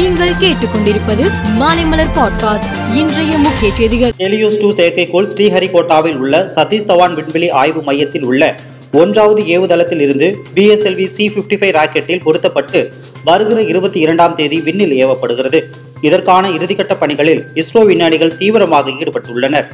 நீங்கள் கேட்டுக்கொண்டிருப்பது மாலைமலர் பாட்காஸ்ட் இன்றைய முக்கிய செய்திகள். ஹெலியோஸ் டூ செயற்கைக்கோள் ஸ்ரீஹரிகோட்டாவில் உள்ள சதீஷ் தவான் விண்வெளி ஆய்வு மையத்தில் உள்ள ஒன்றாவது ஏவுதளத்தில் இருந்து பிஎஸ்எல்வி சி பிப்டி ஃபைவ் ராக்கெட்டில் பொருத்தப்பட்டு வருகிற இருபத்தி இரண்டாம் தேதி விண்ணில் ஏவப்படுகிறது. இதற்கான இறுதிக்கட்ட பணிகளில் இஸ்ரோ விஞ்ஞானிகள் தீவிரமாக ஈடுபட்டுள்ளனர்.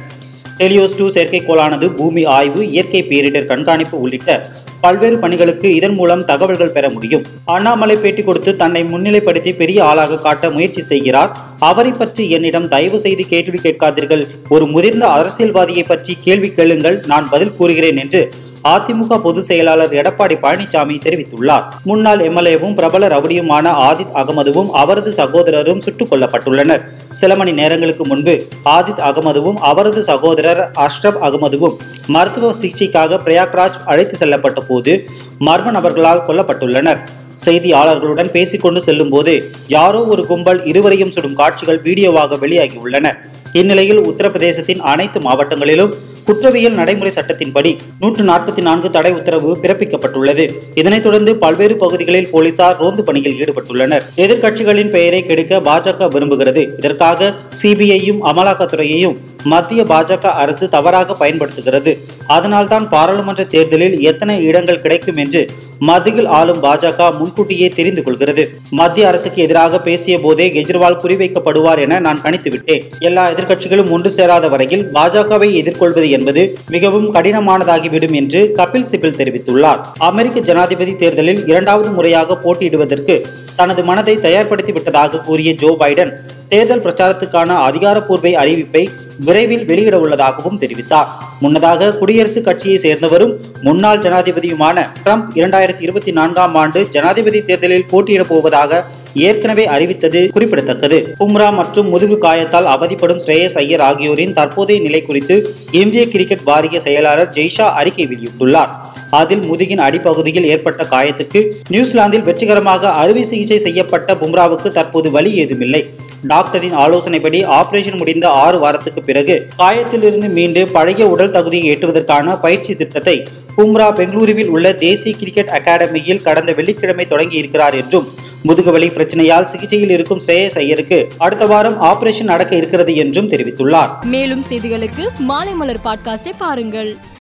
ஹெலியோஸ் டூ செயற்கைக்கோளானது பூமி ஆய்வு இயற்கை பேரிடர் கண்காணிப்பு உள்ளிட்ட பல்வேறு பணிகளுக்கு இதன் மூலம் தகவல்கள் பெற முடியும். அண்ணாமலை பேட்டி கொடுத்து தன்னை முன்னிலைப்படுத்தி பெரிய ஆளாக காட்ட முயற்சி செய்கிறார். அவரை பற்றி என்னிடம் தயவு செய்து கேள்வி கேட்காதீர்கள். ஒரு முதிர்ந்த அரசியல்வாதியை பற்றி கேள்வி கேளுங்கள். நான் பதில் கூறுகிறேன் என்று அதிமுக பொதுச் செயலாளர் எடப்பாடி பழனிசாமி தெரிவித்துள்ளார். முன்னாள் எம்எல்ஏவும் பிரபல ரவுடியுமான ஆதித் அகமதுவும் அவரது சகோதரரும் சுட்டுக் கொல்லப்பட்டுள்ளனர். சில மணி நேரங்களுக்கு முன்பு ஆதித் அகமதுவும் அவரது சகோதரர் அஷ்ரப் அகமதுவும் மருத்துவ சிகிச்சைக்காக பிரயாக்ராஜ் அழைத்து செல்லப்பட்ட போது மர்ம நபர்களால் கொல்லப்பட்டுள்ளனர். செய்தியாளர்களுடன் பேசிக்கொண்டு செல்லும் போது யாரோ ஒரு கும்பல் இருவரையும் சுடும் காட்சிகள் வீடியோவாக வெளியாகியுள்ளன. இந்நிலையில் உத்தரப்பிரதேசத்தின் அனைத்து மாவட்டங்களிலும் குற்றவியல் நடைமுறை சட்டத்தின்படி நூற்று நாற்பத்தி நான்கு தடை உத்தரவு பிறப்பிக்கப்பட்டுள்ளது. இதனைத் தொடர்ந்து பல்வேறு பகுதிகளில் போலீசார் ரோந்து பணியில் ஈடுபட்டுள்ளனர். எதிர்க்கட்சிகளின் பெயரை கெடுக்க பாஜக விரும்புகிறது. இதற்காக சிபிஐயும் அமலாக்கத்துறையையும் மத்திய பாஜக அரசு தவறாக பயன்படுத்துகிறது. அதனால்தான் பாராளுமன்ற தேர்தலில் எத்தனை இடங்கள் கிடைக்கும் என்று மத்தியில் ஆளும் பாஜக முன்கூட்டியே தெரிந்து கொள்கிறது. மத்திய அரசுக்கு எதிராக பேசிய போதே கெஜ்ரிவால் குறிவைக்கப்படுவார் என நான் கணித்துவிட்டேன். எல்லா எதிர்க்கட்சிகளும் ஒன்று சேராத வரையில் பாஜகவை எதிர்கொள்வது என்பது மிகவும் கடினமானதாகிவிடும் என்று கபில் சிபில் தெரிவித்துள்ளார். அமெரிக்க ஜனாதிபதி தேர்தலில் இரண்டாவது முறையாக போட்டியிடுவதற்கு தனது மனதை தயார்படுத்தி விட்டதாக கூறிய ஜோ பைடன் தேர்தல் பிரச்சாரத்துக்கான அதிகாரப்பூர்வ அறிவிப்பை விரைவில் வெளியிட உள்ளதாகவும் தெரிவித்தார். முன்னதாக குடியரசுக் கட்சியை சேர்ந்தவரும் முன்னாள் ஜனாதிபதியுமான ட்ரம்ப் இரண்டாயிரத்தி இருபத்தி நான்காம் ஆண்டு ஜனாதிபதி தேர்தலில் போட்டியிடப் போவதாக ஏற்கனவே அறிவித்தது குறிப்பிடத்தக்கது. பும்ரா மற்றும் முதுகு காயத்தால் அவதிப்படும் ஸ்ரேயஸ் ஐயர் ஆகியோரின் தற்போதைய நிலை குறித்து இந்திய கிரிக்கெட் வாரிய செயலாளர் ஜெய்ஷா அறிக்கை வெளியிட்டுள்ளார். அதில் முதுகின் அடிப்பகுதியில் ஏற்பட்ட காயத்துக்கு நியூசிலாந்தில் வெற்றிகரமாக அறுவை சிகிச்சை செய்யப்பட்ட பும்ராவுக்கு தற்போது வலி ஏதுமில்லை. டாக்டரின் ஆலோசனைப்படி ஆபரேஷன் முடிந்த ஆறு வாரத்துக்கு பிறகு காயத்திலிருந்து மீண்டு பழைய உடல் தகுதியை எட்டுவதற்கான பயிற்சி திட்டத்தை பும்ரா பெங்களூருவில் உள்ள தேசிய கிரிக்கெட் அகாடமியில் கடந்த வெள்ளிக்கிழமை தொடங்கி இருக்கிறார் என்றும் முதுகுவலி பிரச்சனையால் சிகிச்சையில் இருக்கும் ஸ்ரேயஸ் ஐயருக்கு அடுத்த வாரம் ஆபரேஷன் நடக்க இருக்கிறது என்றும் தெரிவித்துள்ளார். மேலும் செய்திகளுக்கு மாலைமலர் பாட்காஸ்டை பாருங்கள்.